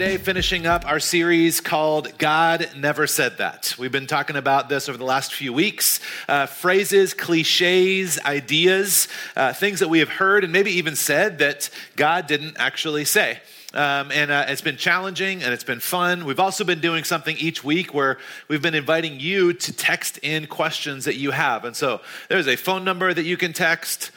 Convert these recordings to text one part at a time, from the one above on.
Today, finishing up our series called God Never Said That. We've been talking about this over the last few weeks uh, phrases, cliches, ideas, uh, things that we have heard and maybe even said that God didn't actually say. Um, and uh, it's been challenging and it's been fun. We've also been doing something each week where we've been inviting you to text in questions that you have. And so there's a phone number that you can text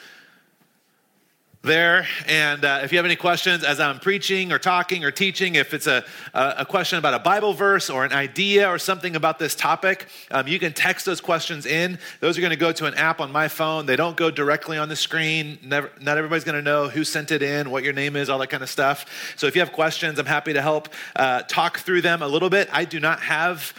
there. And uh, if you have any questions as I'm preaching or talking or teaching, if it's a, a question about a Bible verse or an idea or something about this topic, um, you can text those questions in. Those are going to go to an app on my phone. They don't go directly on the screen. Never, not everybody's going to know who sent it in, what your name is, all that kind of stuff. So if you have questions, I'm happy to help uh, talk through them a little bit. I do not have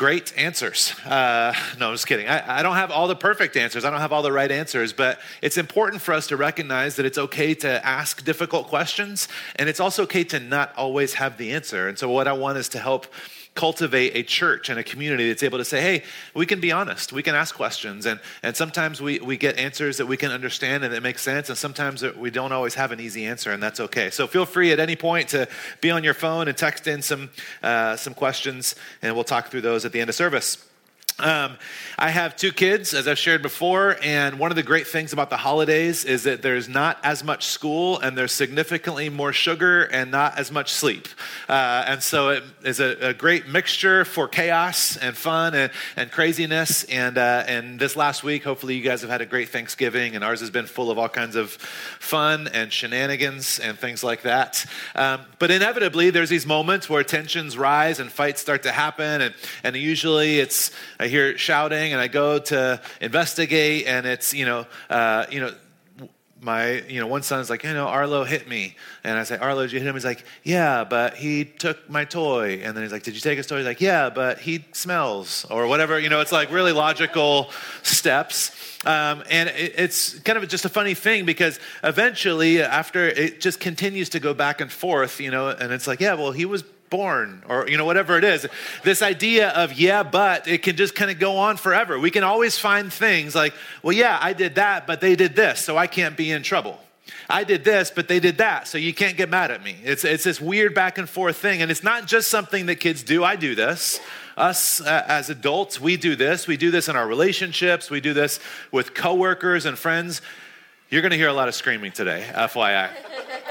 great answers. Uh, no, I'm just kidding. I, I, don't have all the perfect answers. I don't have all the right answers, but it's important for us to recognize that it's okay to ask difficult questions, and it's also okay to not always have the answer. And so, what I want is to help cultivate a church and a community that's able to say, hey, we can be honest, we can ask questions, and, and sometimes we, we get answers that we can understand and that make sense, and sometimes we don't always have an easy answer, and that's okay. So feel free at any point to be on your phone and text in some, uh, some questions, and we'll talk through those at the end of service. Um, I have two kids, as I've shared before, and one of the great things about the holidays is that there's not as much school and there's significantly more sugar and not as much sleep. Uh, and so it is a, a, great mixture for chaos and fun and, and craziness. And, uh, and this last week, hopefully, you guys have had a great Thanksgiving, and ours has been full of all kinds of fun and shenanigans and things like that. Um, but inevitably, there's these moments where tensions rise and fights start to happen, and, and usually it's hear shouting and I go to investigate and it's, you know, uh, you know, my, you know, one son's like, you know, Arlo hit me. And I say, Arlo, did you hit him? He's like, yeah, but he took my toy. And then he's like, did you take his toy? He's like, yeah, but he smells or whatever. You know, it's like really logical steps. Um, and it, it's kind of just a funny thing because eventually, after it just continues to go back and forth, you know, and it's like, yeah, well, he was born or you know whatever it is this idea of yeah but it can just kind of go on forever we can always find things like well yeah i did that but they did this so i can't be in trouble I did this, but they did that, so you can't get mad at me. It's, it's this weird back and forth thing. And it's not just something that kids do. I do this. Us uh, as adults, we do this. We do this in our relationships, we do this with coworkers and friends. You're going to hear a lot of screaming today, FYI.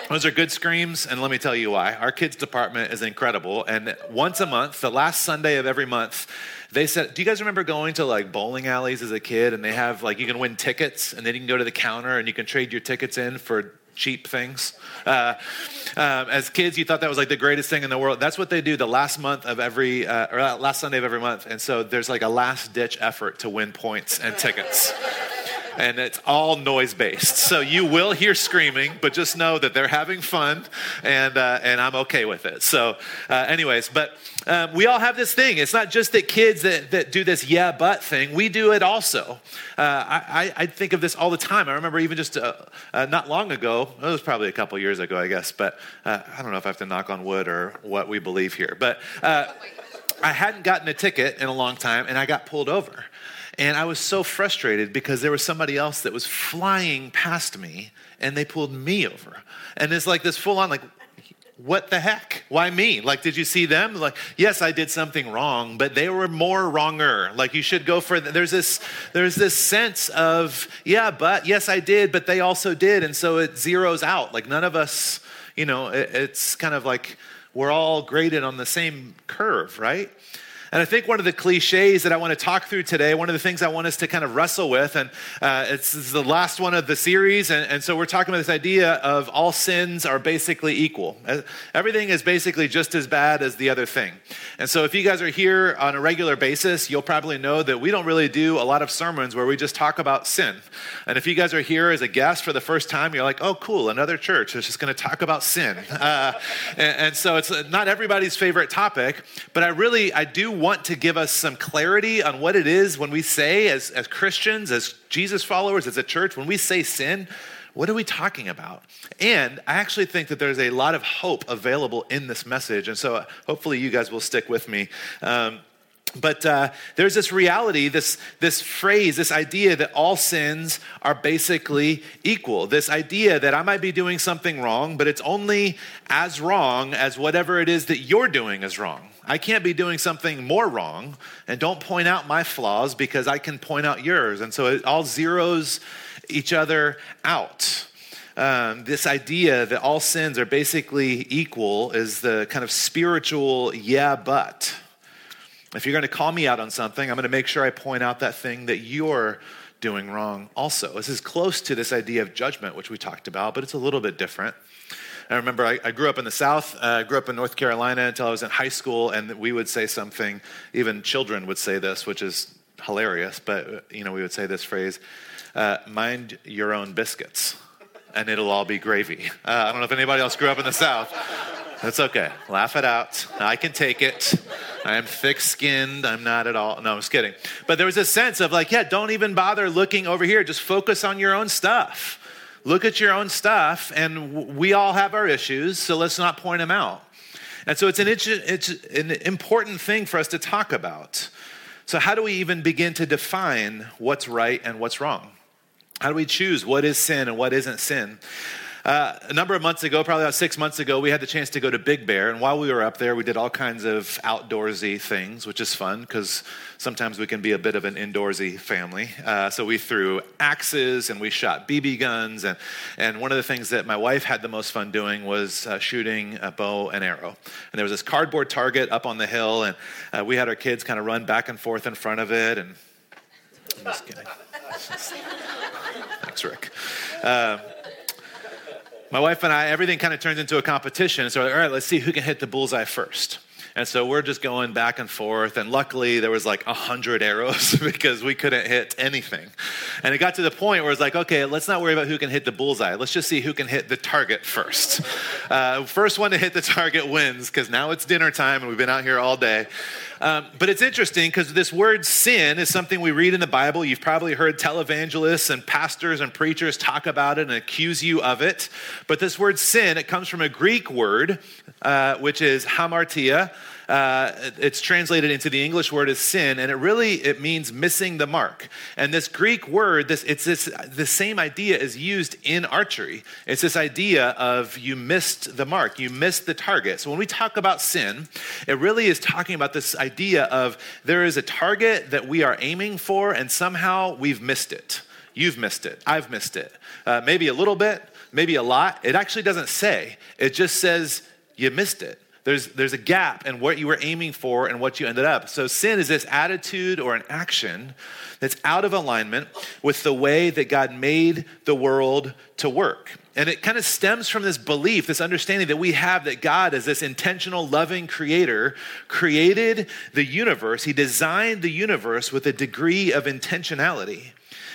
Those are good screams, and let me tell you why. Our kids' department is incredible. And once a month, the last Sunday of every month, they said, Do you guys remember going to like bowling alleys as a kid? And they have like, you can win tickets, and then you can go to the counter and you can trade your tickets in for cheap things. Uh, um, as kids, you thought that was like the greatest thing in the world. That's what they do the last month of every, uh, or last Sunday of every month. And so there's like a last ditch effort to win points and tickets and it's all noise based. So you will hear screaming, but just know that they're having fun, and uh, and I'm okay with it. So, uh, anyways, but. Um, we all have this thing. It's not just that kids that, that do this yeah but thing. We do it also. Uh, I, I, think of this all the time. I remember even just uh, uh, not long ago, it was probably a couple years ago, I guess, but uh, I don't know if I have to knock on wood or what we believe here. But I hadn't gotten a ticket in a long time and I got pulled over. And I was so frustrated because there was somebody else that was flying past me and they pulled me over. And it's like this full on, like, what the heck? Why me? Like, did you see them? Like, yes, I did something wrong, but they were more wronger. Like, you should go for. There's this. There's this sense of yeah, but yes, I did, but they also did, and so it zeroes out. Like, none of us. You know, it, it's kind of like we're all graded on the same curve, right? And I think one of the cliches that I want to talk through today, one of the things I want us to kind of wrestle with, and uh, it's, the last one of the series, and, and, so we're talking about this idea of all sins are basically equal. Uh, everything is basically just as bad as the other thing. And so if you guys are here on a regular basis, you'll probably know that we don't really do a lot of sermons where we just talk about sin. And if you guys are here as a guest for the first time, you're like, oh, cool, another church is just going to talk about sin. Uh, and, and so it's not everybody's favorite topic, but I really, I do want to give us some clarity on what it is when we say, as, as Christians, as Jesus followers, as a church, when we say sin, what are we talking about? And I actually think that there's a lot of hope available in this message. And so hopefully you guys will stick with me. Um, but uh, there's this reality, this, this phrase, this idea that all sins are basically equal. This idea that I might be doing something wrong, but it's only as wrong as whatever it is that you're doing is wrong. I can't be doing something more wrong, and don't point out my flaws because I can point out yours. And so it all zeroes each other out. Um, this idea that all sins are basically equal is the kind of spiritual yeah, but. If you're going to call me out on something, I'm going to make sure I point out that thing that you're doing wrong also. This is close to this idea of judgment, which we talked about, but it's a little bit different. I remember I, I grew up in the South. Uh, I grew up in North Carolina until I was in high school, and we would say something, even children would say this, which is hilarious, but uh, you know, we would say this phrase uh, mind your own biscuits, and it'll all be gravy. Uh, I don't know if anybody else grew up in the South. That's okay. Laugh it out. I can take it. I am thick skinned. I'm not at all. No, I'm just kidding. But there was a sense of like, yeah, don't even bother looking over here. Just focus on your own stuff look at your own stuff, and we all have our issues, so let's not point them out. And so it's an, it's an important thing for us to talk about. So, how do we even begin to define what's right and what's wrong? How do we choose what is sin and what isn't sin? Uh, a number of months ago, probably about six months ago, we had the chance to go to Big Bear. And while we were up there, we did all kinds of outdoorsy things, which is fun because sometimes we can be a bit of an indoorsy family. Uh, so we threw axes and we shot BB guns. And, and one of the things that my wife had the most fun doing was uh, shooting a bow and arrow. And there was this cardboard target up on the hill, and uh, we had our kids kind of run back and forth in front of it. And I'm just kidding. Thanks, Rick. My wife and I, everything kind of turns into a competition. So, all right, let's see who can hit the bullseye first. And so we're just going back and forth. And luckily, there was like a hundred arrows because we couldn't hit anything. And it got to the point where it's like, okay, let's not worry about who can hit the bullseye. Let's just see who can hit the target first. Uh, first one to hit the target wins because now it's dinner time and we've been out here all day. Um, but it's interesting because this word sin is something we read in the Bible. You've probably heard televangelists and pastors and preachers talk about it and accuse you of it. But this word sin, it comes from a Greek word, uh, which is hamartia. Uh, it's translated into the English word as sin, and it really it means missing the mark. And this Greek word, this it's this the same idea is used in archery. It's this idea of you missed the mark, you missed the target. So when we talk about sin, it really is talking about this idea of there is a target that we are aiming for, and somehow we've missed it. You've missed it. I've missed it. Uh, maybe a little bit, maybe a lot. It actually doesn't say. It just says you missed it. There's, there's a gap in what you were aiming for and what you ended up. So, sin is this attitude or an action that's out of alignment with the way that God made the world to work. And it kind of stems from this belief, this understanding that we have that God, as this intentional, loving creator, created the universe. He designed the universe with a degree of intentionality.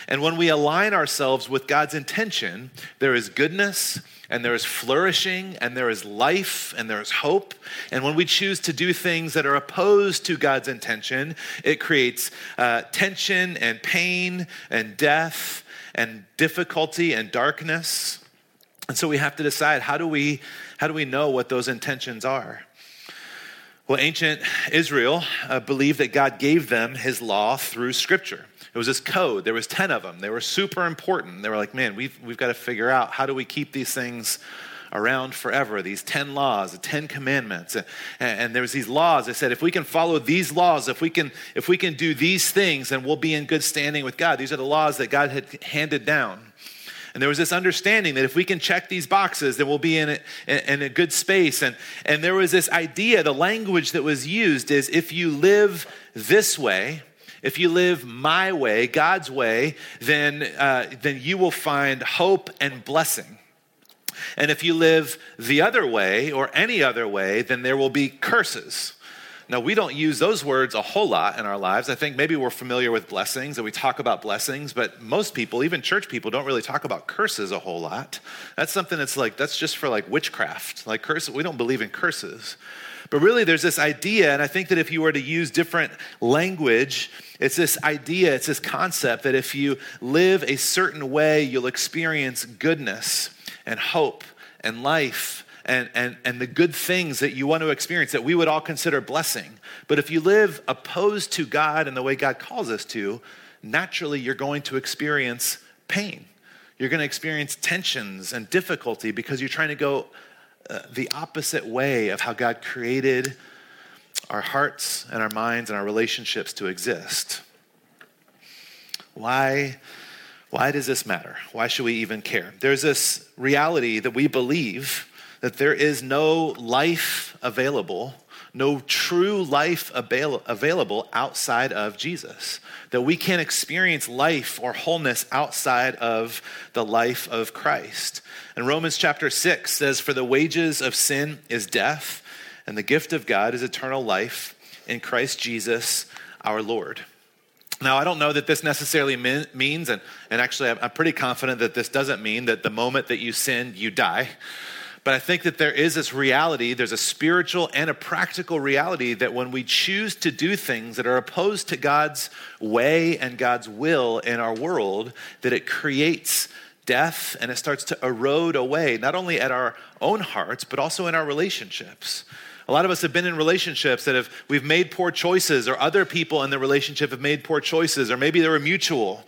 And when we align ourselves with God's intention, there is goodness and there is flourishing and there is life and there is hope. And when we choose to do things that are opposed to God's intention, it creates uh, tension and pain and death and difficulty and darkness. And so we have to decide how do we, how do we know what those intentions are? Well, ancient Israel uh, believed that God gave them his law through scripture. It was this code. There was 10 of them. They were super important. They were like, man, we've, we've got to figure out how do we keep these things around forever, these 10 laws, the 10 commandments. And, and there was these laws. They said, if we can follow these laws, if we can, if we can do these things, then we'll be in good standing with God. These are the laws that God had handed down. And there was this understanding that if we can check these boxes, then we'll be in a, in a good space. And, and there was this idea, the language that was used is if you live this way, if you live my way, God's way, then, uh, then you will find hope and blessing. And if you live the other way or any other way, then there will be curses. Now, we don't use those words a whole lot in our lives. I think maybe we're familiar with blessings and we talk about blessings, but most people, even church people, don't really talk about curses a whole lot. That's something that's like, that's just for like witchcraft. Like curses, we don't believe in curses. But really, there's this idea, and I think that if you were to use different language, it's this idea, it's this concept that if you live a certain way, you'll experience goodness and hope and life and, and, and the good things that you want to experience that we would all consider blessing. But if you live opposed to God and the way God calls us to, naturally you're going to experience pain. You're going to experience tensions and difficulty because you're trying to go uh, the opposite way of how God created our hearts and our minds and our relationships to exist. Why? Why does this matter? Why should we even care? There's this reality that we believe that there is no life available, no true life avail- available outside of Jesus. That we can't experience life or wholeness outside of the life of Christ. And Romans chapter 6 says, For the wages of sin is death, and the gift of God is eternal life in Christ Jesus our Lord. Now, I don't know that this necessarily means, and, and actually, I'm pretty confident that this doesn't mean that the moment that you sin, you die. But I think that there is this reality, there's a spiritual and a practical reality that when we choose to do things that are opposed to God's way and God's will in our world, that it creates death and it starts to erode away, not only at our own hearts, but also in our relationships. A lot of us have been in relationships that have we've made poor choices, or other people in the relationship have made poor choices, or maybe they were mutual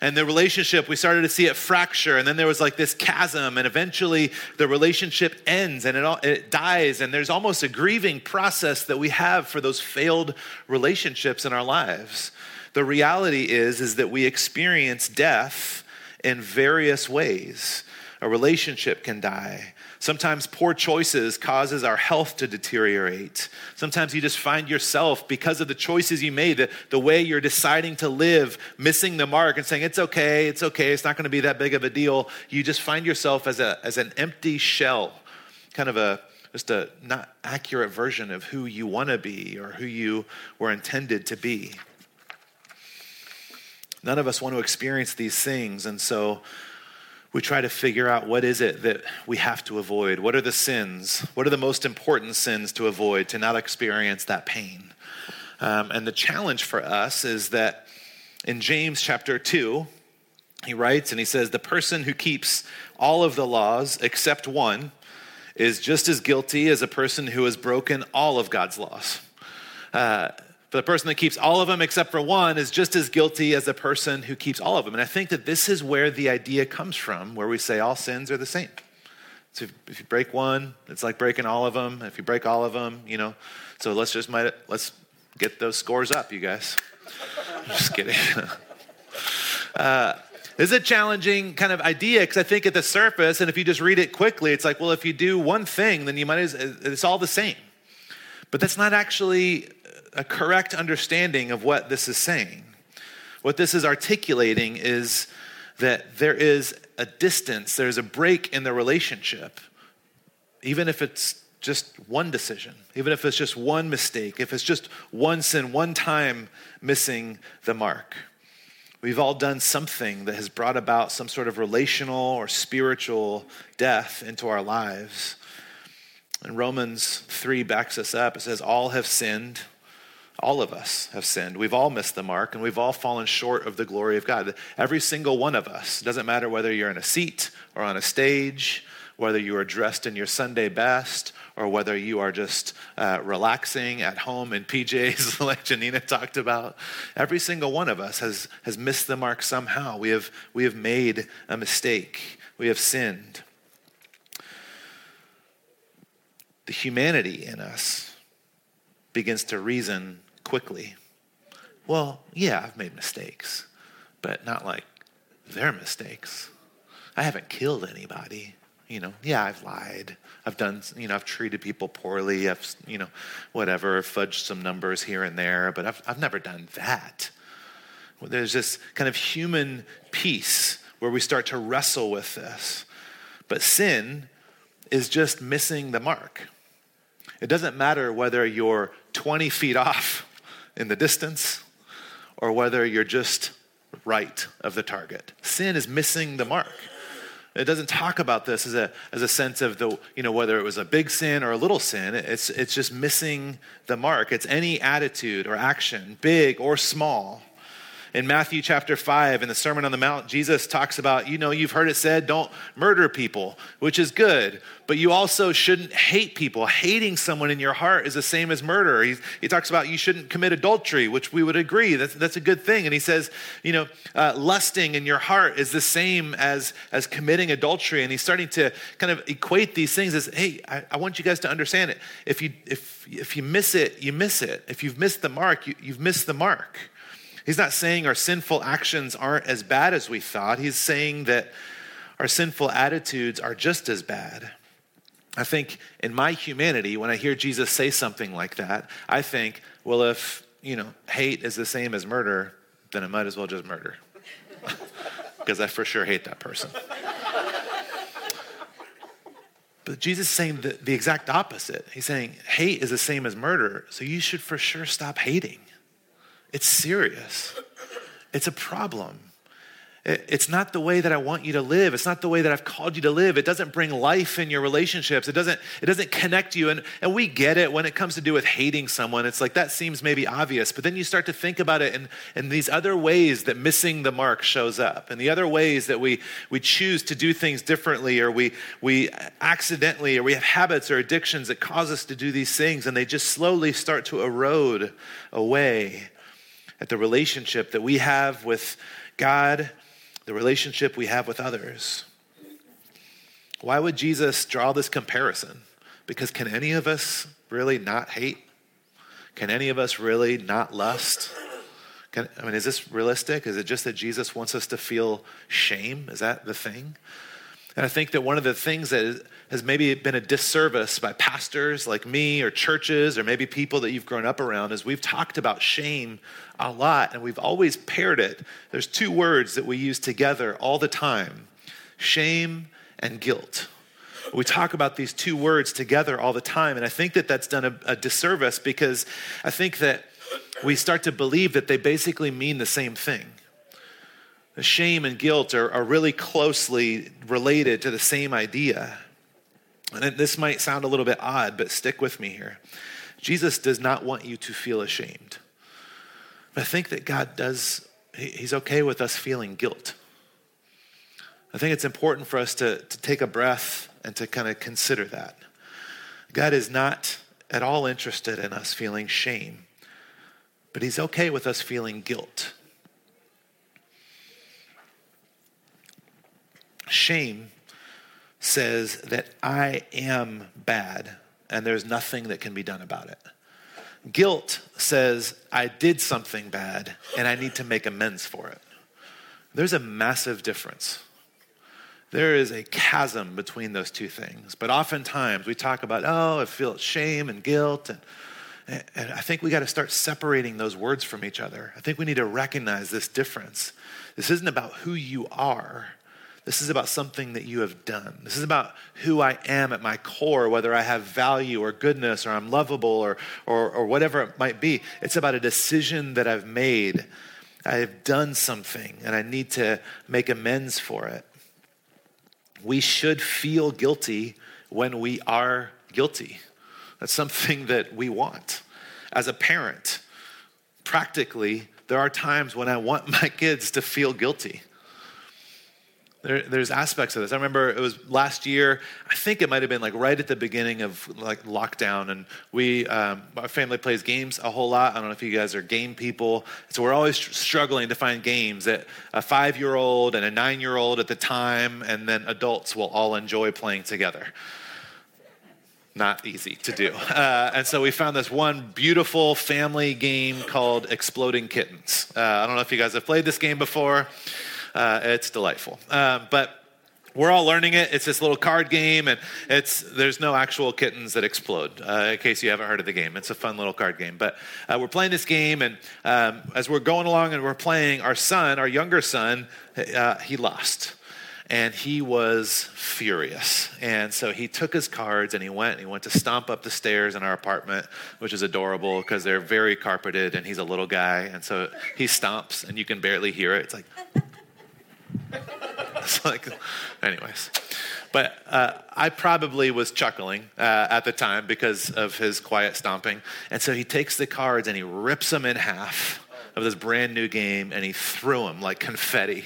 and the relationship, we started to see it fracture. And then there was like this chasm, and eventually the relationship ends and it, all, it dies. And there's almost a grieving process that we have for those failed relationships in our lives. The reality is, is that we experience death in various ways. A relationship can die. Sometimes poor choices causes our health to deteriorate. Sometimes you just find yourself because of the choices you made, the, the way you're deciding to live, missing the mark and saying, it's okay, it's okay, it's not going to be that big of a deal. You just find yourself as, a, as an empty shell, kind of a just a not accurate version of who you want to be or who you were intended to be. None of us want to experience these things, and so we try to figure out what is it that we have to avoid. What are the sins? What are the most important sins to avoid to not experience that pain? Um, and the challenge for us is that in james chapter 2 he writes and he says the person who keeps all of the laws except one is just as guilty as a person who has broken all of god's laws. Uh, the person that keeps all of them except for one is just as guilty as the person who keeps all of them. And I think that this is where the idea comes from, where we say all sins are the same. So if, you break one, it's like breaking all of them. If you break all of them, you know. So let's just might let's get those scores up, you guys. just kidding. uh, this is a challenging kind of idea because I think at the surface, and if you just read it quickly, it's like, well, if you do one thing, then you might, it's all the same. But that's not actually a correct understanding of what this is saying. What this is articulating is that there is a distance, there's a break in the relationship, even if it's just one decision, even if it's just one mistake, if it's just one sin, one time missing the mark. We've all done something that has brought about some sort of relational or spiritual death into our lives. And Romans 3 backs us up. It says, All have sinned all of us have sinned. We've all missed the mark and we've all fallen short of the glory of God. Every single one of us. It doesn't matter whether you're in a seat or on a stage, whether you are dressed in your Sunday best, or whether you are just uh, relaxing at home in PJs, like Janina talked about. Every single one of us has, has missed the mark somehow. We have, we have made a mistake, we have sinned. The humanity in us begins to reason quickly. Well, yeah, I've made mistakes, but not like their mistakes. I haven't killed anybody. You know, yeah, I've lied. I've done, you know, I've treated people poorly. I've, you know, whatever, fudged some numbers here and there, but I've, I've never done that. There's this kind of human piece where we start to wrestle with this. But sin is just missing the mark. It doesn't matter whether you're 20 feet off in the distance or whether you're just right of the target. Sin is missing the mark. It doesn't talk about this as a, as a sense of the, you know, whether it was a big sin or a little sin. It's, it's just missing the mark. It's any attitude or action, big or small, in Matthew chapter 5, in the Sermon on the Mount, Jesus talks about, you know, you've heard it said, don't murder people, which is good, but you also shouldn't hate people. Hating someone in your heart is the same as murder. He, he talks about you shouldn't commit adultery, which we would agree. That's, that's a good thing. And he says, you know, uh, lusting in your heart is the same as, as committing adultery. And he's starting to kind of equate these things as, hey, I, I want you guys to understand it. If you, if, if you miss it, you miss it. If you've missed the mark, you, you've missed the mark. He's not saying our sinful actions aren't as bad as we thought. He's saying that our sinful attitudes are just as bad. I think in my humanity, when I hear Jesus say something like that, I think, well, if, you know, hate is the same as murder, then I might as well just murder. because I for sure hate that person. But Jesus is saying the, the exact opposite. He's saying hate is the same as murder, so you should for sure stop hating. It's serious. It's a problem. It's not the way that I want you to live. It's not the way that I've called you to live. It doesn't bring life in your relationships. It doesn't, it doesn't connect you. And, and we get it when it comes to do with hating someone. It's like that seems maybe obvious, but then you start to think about it in, in these other ways that missing the mark shows up, and the other ways that we, we choose to do things differently, or we, we accidentally, or we have habits or addictions that cause us to do these things, and they just slowly start to erode away at the relationship that we have with God, the relationship we have with others. Why would Jesus draw this comparison? Because can any of us really not hate? Can any of us really not lust? Can, I mean, is this realistic? Is it just that Jesus wants us to feel shame? Is that the thing? And I think that one of the things that has maybe been a disservice by pastors like me or churches or maybe people that you've grown up around is we've talked about shame a lot and we've always paired it. There's two words that we use together all the time shame and guilt. We talk about these two words together all the time. And I think that that's done a, a disservice because I think that we start to believe that they basically mean the same thing shame and guilt are, are really closely related to the same idea. And this might sound a little bit odd, but stick with me here. Jesus does not want you to feel ashamed. But I think that God does, He's okay with us feeling guilt. I think it's important for us to, to take a breath and to kind of consider that. God is not at all interested in us feeling shame, but He's okay with us feeling guilt. Shame says that I am bad and there's nothing that can be done about it. Guilt says I did something bad and I need to make amends for it. There's a massive difference. There is a chasm between those two things. But oftentimes we talk about, oh, I feel shame and guilt. And, and I think we got to start separating those words from each other. I think we need to recognize this difference. This isn't about who you are, this is about something that you have done. This is about who I am at my core, whether I have value or goodness or I'm lovable or, or, or whatever it might be. It's about a decision that I've made. I have done something and I need to make amends for it. We should feel guilty when we are guilty. That's something that we want. As a parent, practically, there are times when I want my kids to feel guilty. There, there's aspects of this. I remember it was last year. I think it might have been like right at the beginning of like lockdown, and we, um, our family plays games a whole lot. I don't know if you guys are game people, so we're always struggling to find games that a five-year-old and a nine-year-old at the time, and then adults will all enjoy playing together not easy to do. Uh, and so we found this one beautiful family game called Exploding Kittens. Uh, I don't know if you guys have played this game before. Uh, it's delightful. Um, but we're all learning it. It's this little card game, and it's there's no actual kittens that explode. Uh, in case you haven't heard of the game, it's a fun little card game. But uh, we're playing this game, and um, as we're going along and we're playing, our son, our younger son, uh, he lost, and he was furious. And so he took his cards and he went and he went to stomp up the stairs in our apartment, which is adorable because they're very carpeted, and he's a little guy, and so he stomps, and you can barely hear it. It's like. It's like, anyways. But uh, I probably was chuckling uh, at the time because of his quiet stomping. And so he takes the cards and he rips them in half of this brand new game and he threw them like confetti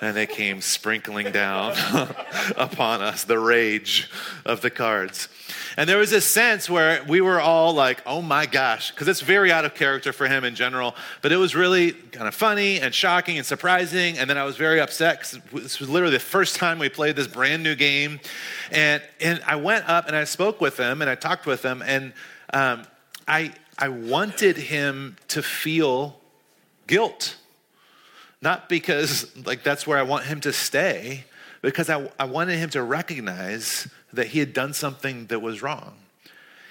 and they came sprinkling down upon us, the rage of the cards. And there was this sense where we were all like, oh my gosh, because it's very out of character for him in general. But it was really kind of funny and shocking and surprising. And then I was very upset because this was literally the first time we played this brand new game. And, and I went up and I spoke with him and I talked with him. And um, I, I wanted him to feel guilt. Not because like that's where I want him to stay, because I, I wanted him to recognize that he had done something that was wrong.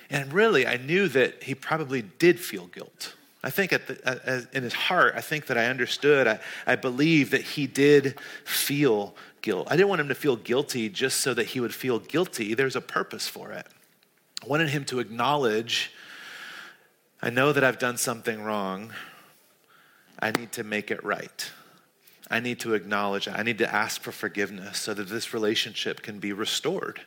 And really, I knew that he probably did feel guilt. I think the, in his heart, I think that I understood, I, I believe that he did feel guilt. I didn't want him to feel guilty just so that he would feel guilty. There's a purpose for it. I wanted him to acknowledge I know that I've done something wrong. I need to make it right. I need to acknowledge, I need to ask for forgiveness so that this relationship can be restored.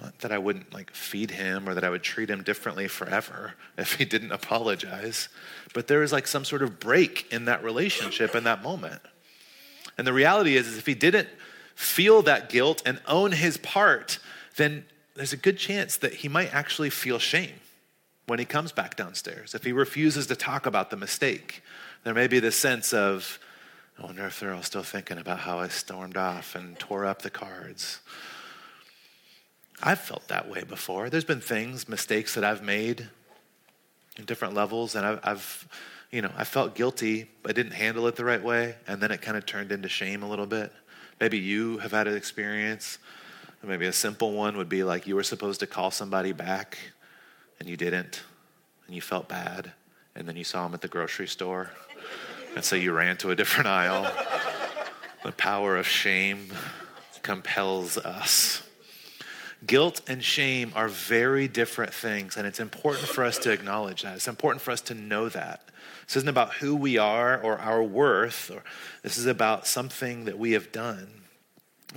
Not that I wouldn't like feed him or that I would treat him differently forever if he didn't apologize, but there is like some sort of break in that relationship in that moment. And the reality is, is if he didn't feel that guilt and own his part, then there's a good chance that he might actually feel shame when he comes back downstairs. If he refuses to talk about the mistake, there may be this sense of, I wonder if they're all still thinking about how I stormed off and tore up the cards. I've felt that way before. There's been things, mistakes that I've made in different levels, and I've, I've you know, I felt guilty, I didn't handle it the right way, and then it kind of turned into shame a little bit. Maybe you have had an experience. Maybe a simple one would be like you were supposed to call somebody back, and you didn't, and you felt bad, and then you saw them at the grocery store, and so you ran to a different aisle. the power of shame compels us. Guilt and shame are very different things, and it's important for us to acknowledge that. It's important for us to know that. This isn't about who we are or our worth, or this is about something that we have done.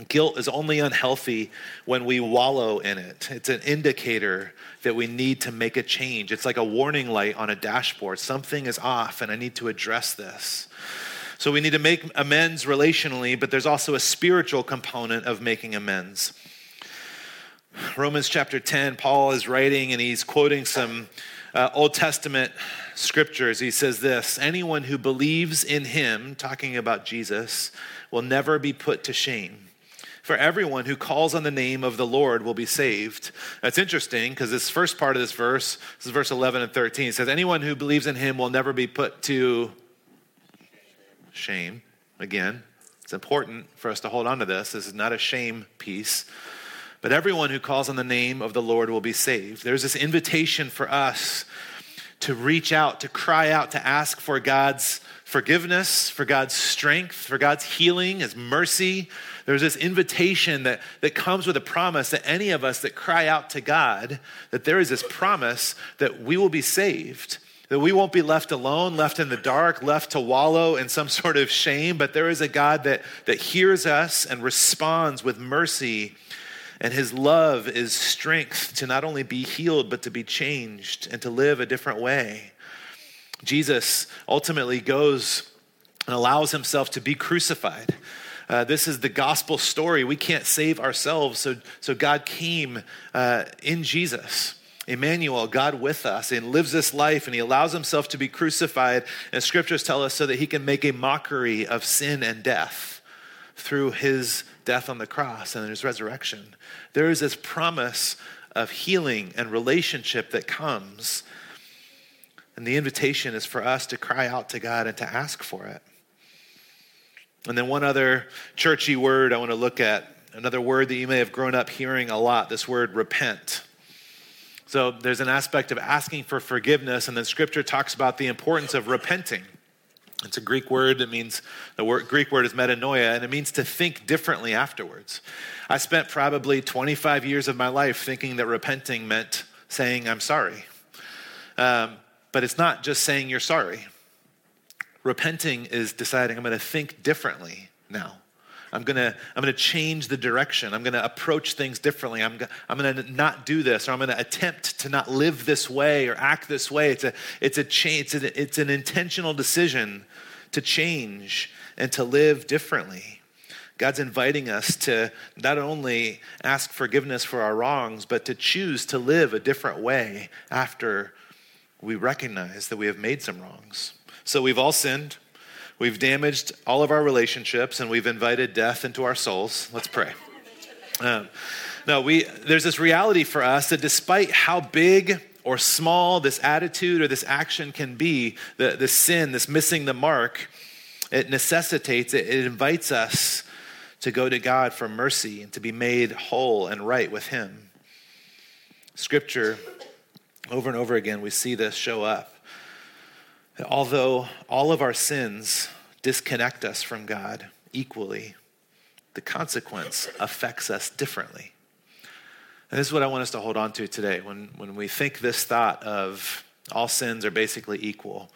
Guilt is only unhealthy when we wallow in it. It's an indicator that we need to make a change. It's like a warning light on a dashboard. Something is off, and I need to address this. So we need to make amends relationally, but there's also a spiritual component of making amends. Romans chapter 10, Paul is writing and he's quoting some uh, Old Testament scriptures. He says this Anyone who believes in him, talking about Jesus, will never be put to shame. For everyone who calls on the name of the Lord will be saved. That's interesting because this first part of this verse, this is verse 11 and 13, says, Anyone who believes in him will never be put to shame. Again, it's important for us to hold on to this. This is not a shame piece. But everyone who calls on the name of the Lord will be saved. There's this invitation for us to reach out, to cry out, to ask for God's forgiveness, for God's strength, for God's healing, His mercy. There's this invitation that, that comes with a promise that any of us that cry out to God, that there is this promise that we will be saved, that we won't be left alone, left in the dark, left to wallow in some sort of shame, but there is a God that, that hears us and responds with mercy and his love is strength to not only be healed, but to be changed and to live a different way. Jesus ultimately goes and allows himself to be crucified. Uh, this is the gospel story. We can't save ourselves, so, so God came uh, in Jesus. Emmanuel, God with us, and lives this life, and he allows himself to be crucified. And scriptures tell us so that he can make a mockery of sin and death through his death on the cross and his resurrection. There is this promise of healing and relationship that comes. And the invitation is for us to cry out to God and to ask for it. And then one other churchy word I want to look at, another word that you may have grown up hearing a lot, this word repent. So there's an aspect of asking for forgiveness, and then scripture talks about the importance of repenting. It's a Greek word that means, the word, Greek word is metanoia, and it means to think differently afterwards. I spent probably 25 years of my life thinking that repenting meant saying, I'm sorry. Um, but it's not just saying you're sorry. Repenting is deciding I'm going to think differently now. I'm going to I'm going to change the direction. I'm going to approach things differently. I'm, I'm going to not do this or I'm going to attempt to not live this way or act this way. It's a it's a change it's, a, it's an intentional decision to change and to live differently. God's inviting us to not only ask forgiveness for our wrongs, but to choose to live a different way after we recognize that we have made some wrongs. So we've all sinned. We've damaged all of our relationships and we've invited death into our souls. Let's pray. Um, no, we, there's this reality for us that despite how big or small this attitude or this action can be, the, the sin, this missing the mark, it necessitates, it, it invites us to go to God for mercy and to be made whole and right with Him. Scripture, over and over again, we see this show up although all of our sins disconnect us from God equally, the consequence affects us differently. And this is what I want us to hold on to today when, when we think this thought of all sins are basically equal.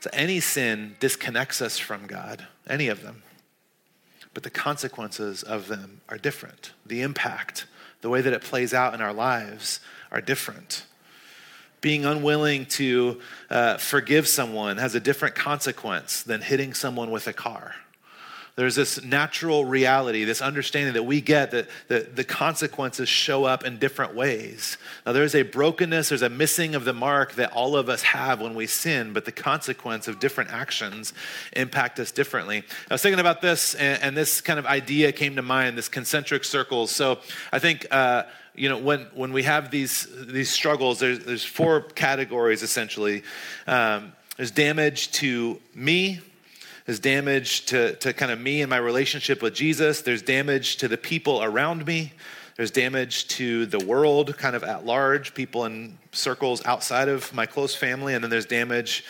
So any sin disconnects us from God, any of them. But the consequences of them are different. The impact, the way that it plays out in our lives are different being unwilling to uh, forgive someone has a different consequence than hitting someone with a car. There's this natural reality, this understanding that we get that, that the consequences show up in different ways. Now, there's a brokenness, there's a missing of the mark that all of us have when we sin, but the consequence of different actions impact us differently. I was thinking about this, and, and this kind of idea came to mind this concentric circles. So I think. Uh, you know, when, when we have these, these struggles, there's, there's four categories essentially. Um, there's damage to me, there's damage to, to kind of me and my relationship with Jesus, there's damage to the people around me, there's damage to the world kind of at large, people in circles outside of my close family, and then there's damage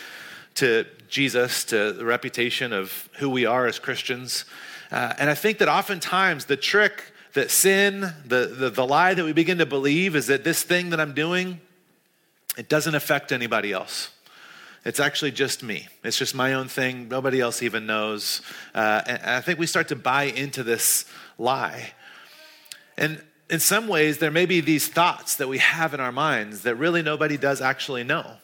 to Jesus, to the reputation of who we are as Christians. Uh, and I think that oftentimes the trick that sin, the, the, the lie that we begin to believe is that this thing that I'm doing, it doesn't affect anybody else. It's actually just me. It's just my own thing. Nobody else even knows. Uh, and I think we start to buy into this lie. And in some ways, there may be these thoughts that we have in our minds that really nobody does actually know.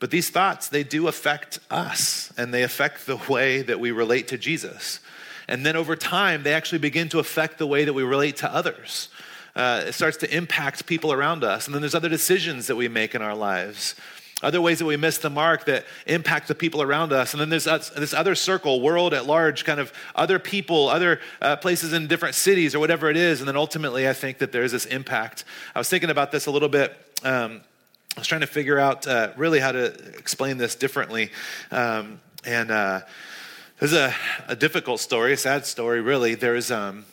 But these thoughts, they do affect us and they affect the way that we relate to Jesus. And then over time, they actually begin to affect the way that we relate to others. Uh, it starts to impact people around us. And then there's other decisions that we make in our lives, other ways that we miss the mark that impact the people around us. And then there's this other circle, world at large, kind of other people, other uh, places in different cities or whatever it is. And then ultimately, I think that there's this impact. I was thinking about this a little bit. Um, I was trying to figure out uh, really how to explain this differently. Um, and uh, there's a, a difficult story, a sad story, really. There's, um,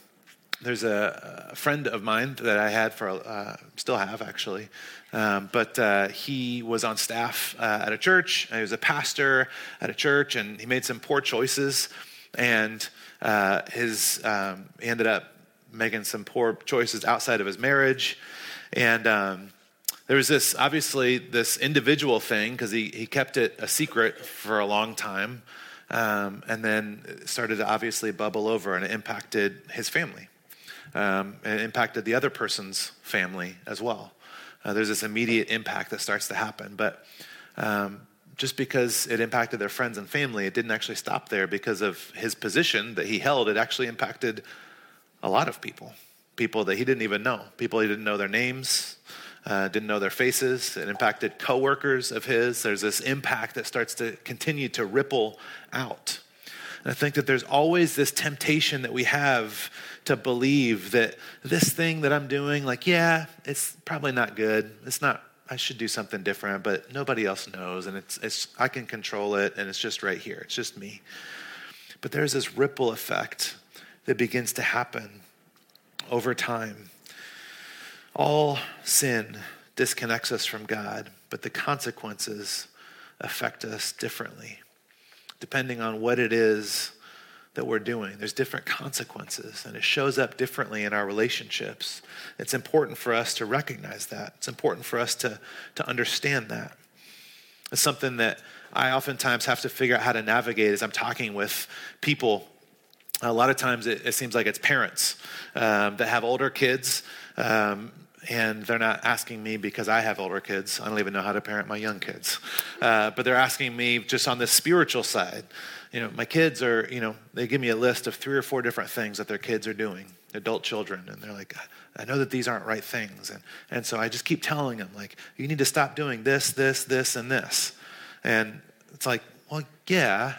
there's a, a, friend of mine that I had for, uh, still have actually, um, but uh, he was on staff uh, at a church. He was a pastor at a church, and he made some poor choices. And uh, his, um, he ended up making some poor choices outside of his marriage. And um, there was this, obviously, this individual thing because he, he kept it a secret for a long time. Um, and then started to obviously bubble over, and it impacted his family. Um, it impacted the other person's family as well. Uh, there's this immediate impact that starts to happen. But um, just because it impacted their friends and family, it didn't actually stop there because of his position that he held. It actually impacted a lot of people, people that he didn't even know, people he didn't know their names, uh, didn't know their faces. It impacted coworkers of his. There's this impact that starts to continue to ripple out. And I think that there's always this temptation that we have to believe that this thing that I'm doing, like, yeah, it's probably not good. It's not, I should do something different, but nobody else knows. And it's, it's I can control it, and it's just right here. It's just me. But there's this ripple effect that begins to happen over time. All sin disconnects us from God, but the consequences affect us differently, depending on what it is that we're doing. There's different consequences, and it shows up differently in our relationships. It's important for us to recognize that. It's important for us to, to understand that. It's something that I oftentimes have to figure out how to navigate as I'm talking with people. A lot of times it, it seems like it's parents um, that have older kids. Um, and they're not asking me because I have older kids. I don't even know how to parent my young kids. Uh, but they're asking me just on the spiritual side you know, my kids are, you know, they give me a list of three or four different things that their kids are doing, adult children, and they're like, I know that these aren't right things. And, and so I just keep telling them, like, you need to stop doing this, this, this, and this. And it's like, well, yeah,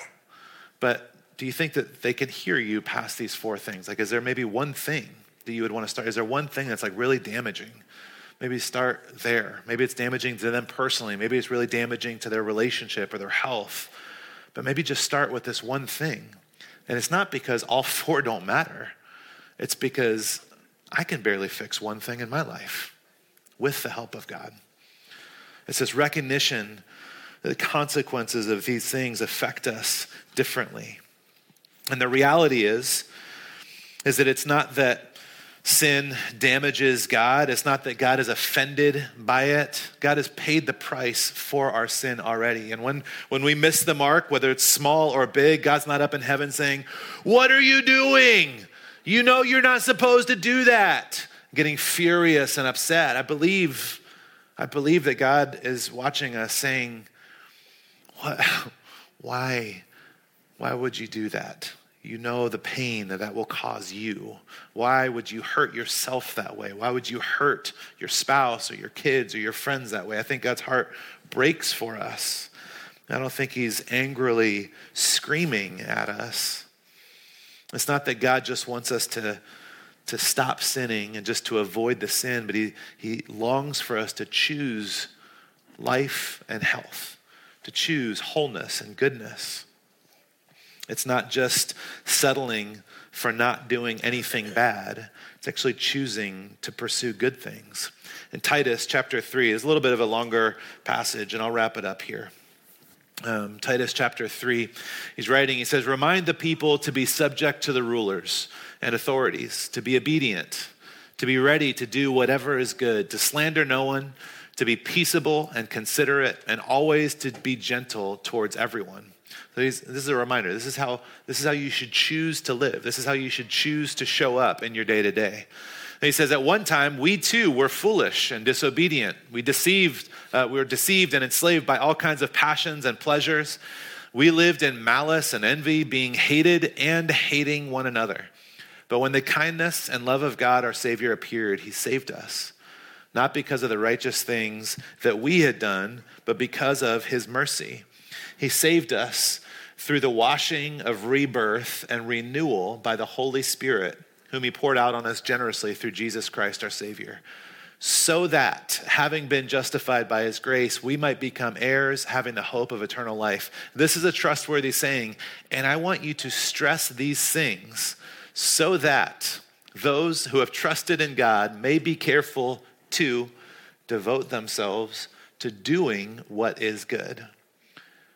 but do you think that they can hear you past these four things? Like, is there maybe one thing that you would want to start? Is there one thing that's like really damaging? Maybe start there. Maybe it's damaging to them personally. Maybe it's really damaging to their relationship or their health but maybe just start with this one thing. And it's not because all four don't matter, it's because I can barely fix one thing in my life with the help of God. It's this recognition that the consequences of these things affect us differently. And the reality is, is that it's not that sin damages God. It's not that God is offended by it. God has paid the price for our sin already. And when, when we miss the mark, whether it's small or big, God's not up in heaven saying, What are you doing? You know you're not supposed to do that. Getting furious and upset. I believe, I believe that God is watching us saying, Why? Why would you do that? You know the pain that that will cause you. Why would you hurt yourself that way? Why would you hurt your spouse or your kids or your friends that way? I think God's heart breaks for us. I don't think he's angrily screaming at us. It's not that God just wants us to, to stop sinning and just to avoid the sin, but he, he longs for us to choose life and health, to choose wholeness and goodness. It's not just settling for not doing anything bad, it's actually choosing to pursue good things. In Titus chapter 3 is a little bit of a longer passage, and I'll wrap it up here. Um, Titus chapter 3, he's writing, he says, Remind the people to be subject to the rulers and authorities, to be obedient, to be ready to do whatever is good, to slander no one, to be peaceable and considerate, and always to be gentle towards everyone. This is a reminder. This is how this is how you should choose to live. This is how you should choose to show up in your day to day. He says, at one time, we too were foolish and disobedient. We deceived, uh, we were deceived and enslaved by all kinds of passions and pleasures. We lived in malice and envy, being hated and hating one another. But when the kindness and love of God, our Savior, appeared, He saved us, not because of the righteous things that we had done, but because of His mercy. He saved us through the washing of rebirth and renewal by the Holy Spirit, whom He poured out on us generously through Jesus Christ our Savior, so that, having been justified by His grace, we might become heirs, having the hope of eternal life. This is a trustworthy saying, and I want you to stress these things so that those who have trusted in God may be careful to devote themselves to doing what is good,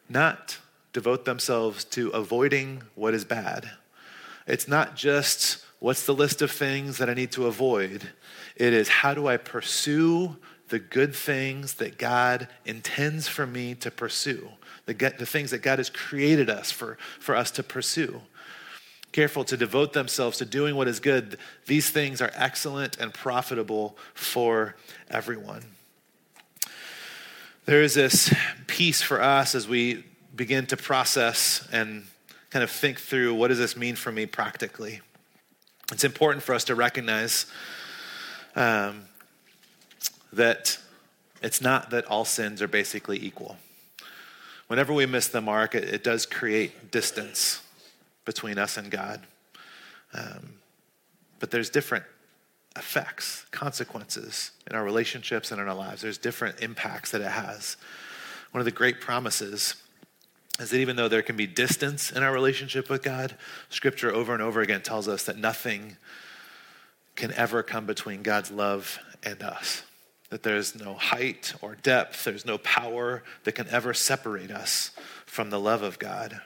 not devote themselves to avoiding what is bad. It's not just what's the list of things that I need to avoid, it is how do I pursue the good things that God intends for me to pursue, the, the things that God has created us for, for us to pursue. Careful to devote themselves to doing what is good. These things are excellent and profitable for everyone. There is this peace for us as we begin to process and kind of think through what does this mean for me practically. It's important for us to recognize um, that it's not that all sins are basically equal. Whenever we miss the mark, it, it does create distance between us and God. Um, but there's different effects, consequences in our relationships and in our lives. There's different impacts that it has. One of the great promises is that even though there can be distance in our relationship with God, Scripture over and over again tells us that nothing can ever come between God's love and us. That there's no height or depth, there's no power that can ever separate us from the love of God.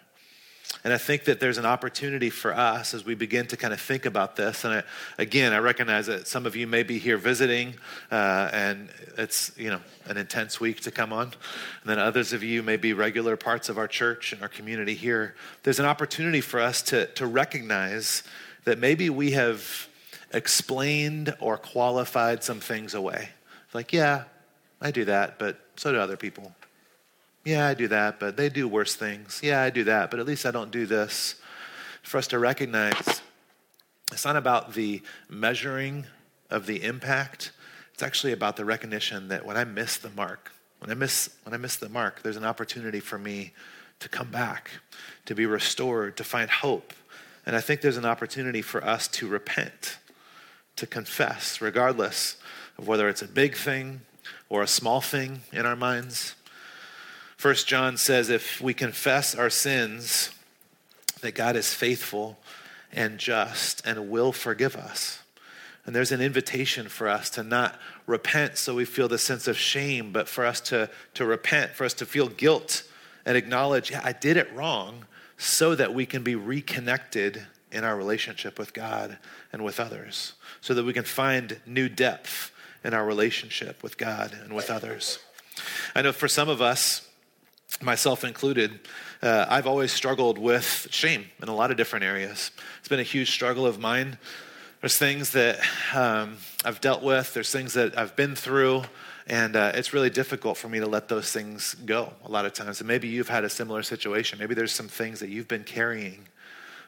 And I think that there's an opportunity for us as we begin to kind of think about this. And I, again, I recognize that some of you may be here visiting, uh, and it's you know an intense week to come on. And then others of you may be regular parts of our church and our community here. There's an opportunity for us to to recognize that maybe we have explained or qualified some things away. Like, yeah, I do that, but so do other people. Yeah, I do that, but they do worse things. Yeah, I do that, but at least I don't do this. For us to recognize it's not about the measuring of the impact, it's actually about the recognition that when I miss the mark, when I miss, when I miss the mark, there's an opportunity for me to come back, to be restored, to find hope. And I think there's an opportunity for us to repent, to confess, regardless of whether it's a big thing or a small thing in our minds. First John says if we confess our sins, that God is faithful and just and will forgive us. And there's an invitation for us to not repent so we feel the sense of shame, but for us to, to repent, for us to feel guilt and acknowledge, yeah, I did it wrong, so that we can be reconnected in our relationship with God and with others, so that we can find new depth in our relationship with God and with others. I know for some of us, myself included, uh, I've always struggled with shame in a lot of different areas. It's been a huge struggle of mine. There's things that um, I've dealt with, there's things that I've been through, and uh, it's really difficult for me to let those things go a lot of times. And maybe you've had a similar situation. Maybe there's some things that you've been carrying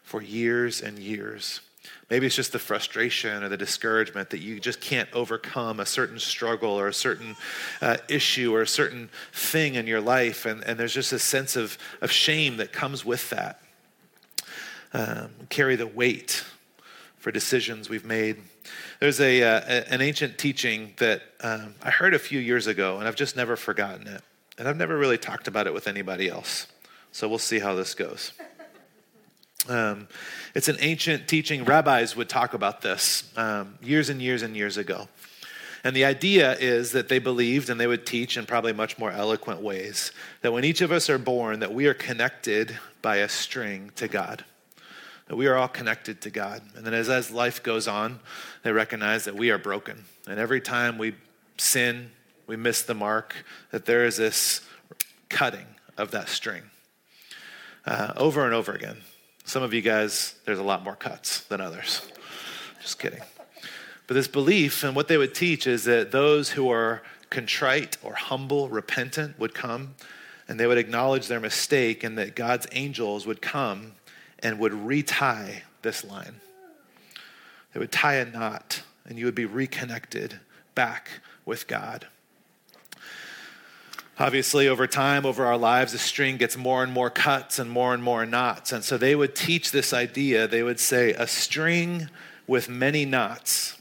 for years and years. Maybe it's just the frustration or the discouragement that you just can't overcome a certain struggle or a certain uh, issue or a certain thing in your life. And, and there's just a sense of, of shame that comes with that. Um, carry the weight for decisions we've made. There's a, uh, an ancient teaching that um, I heard a few years ago, and I've just never forgotten it. And I've never really talked about it with anybody else. So we'll see how this goes. Um, it's an ancient teaching. Rabbis would talk about this um, years and years and years ago. And the idea is that they believed, and they would teach in probably much more eloquent ways, that when each of us are born, that we are connected by a string to God. That we are all connected to God. And then as, as life goes on, they recognize that we are broken. And every time we sin, we miss the mark, that there is this cutting of that string uh, over and over again. Some of you guys, there's a lot more cuts than others. Just kidding. But this belief and what they would teach is that those who are contrite or humble, repentant would come and they would acknowledge their mistake and that God's angels would come and would retie this line. They would tie a knot and you would be reconnected back with God. Obviously, over time, over our lives, the string gets more and more cuts and more and more knots. And so they would teach this idea. They would say, a string with many knots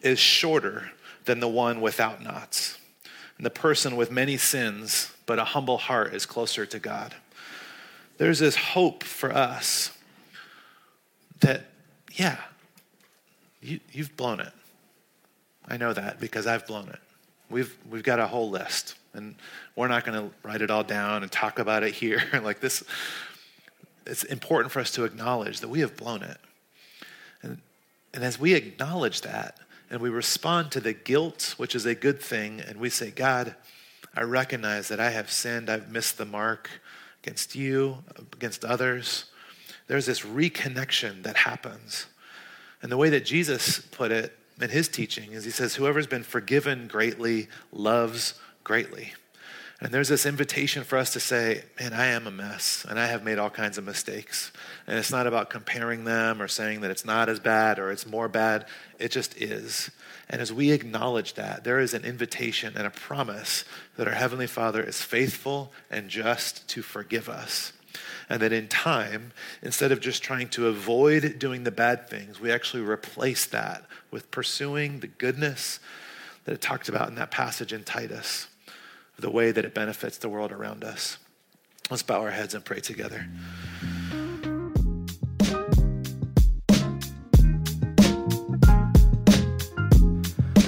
is shorter than the one without knots. And the person with many sins, but a humble heart, is closer to God. There's this hope for us that, yeah, you, you've blown it. I know that because I've blown it. We've, we've got a whole list and we're not going to write it all down and talk about it here. Like this it's important for us to acknowledge that we have blown it. And, and as we acknowledge that and we respond to the guilt which is a good thing and we say god i recognize that i have sinned. I've missed the mark against you against others. There's this reconnection that happens. And the way that jesus put it in his teaching is he says whoever's been forgiven greatly loves greatly. And there's this invitation for us to say, man, I am a mess and I have made all kinds of mistakes. And it's not about comparing them or saying that it's not as bad or it's more bad. It just is. And as we acknowledge that, there is an invitation and a promise that our Heavenly Father is faithful and just to forgive us. And that in time, instead of just trying to avoid doing the bad things, we actually replace that with pursuing the goodness that it talked about in that passage in Titus the way that it benefits the world around us. Let's bow our heads and pray together.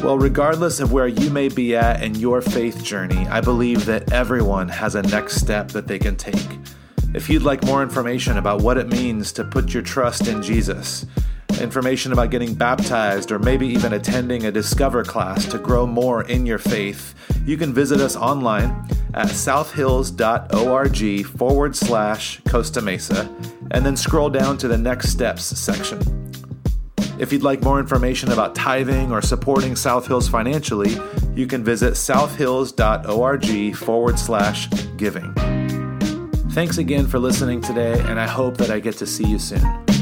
Well, regardless of where you may be at in your faith journey, I believe that everyone has a next step that they can take. If you'd like more information about what it means to put your trust in Jesus, information about getting baptized, or maybe even attending a Discover class to grow more in your faith, you can visit us online at southhills.org forward slash Costa Mesa and then scroll down to the Next Steps section. If you'd like more information about tithing or supporting South Hills financially, you can visit southhills.org forward slash giving. Thanks again for listening today, and I hope that I get to see you soon.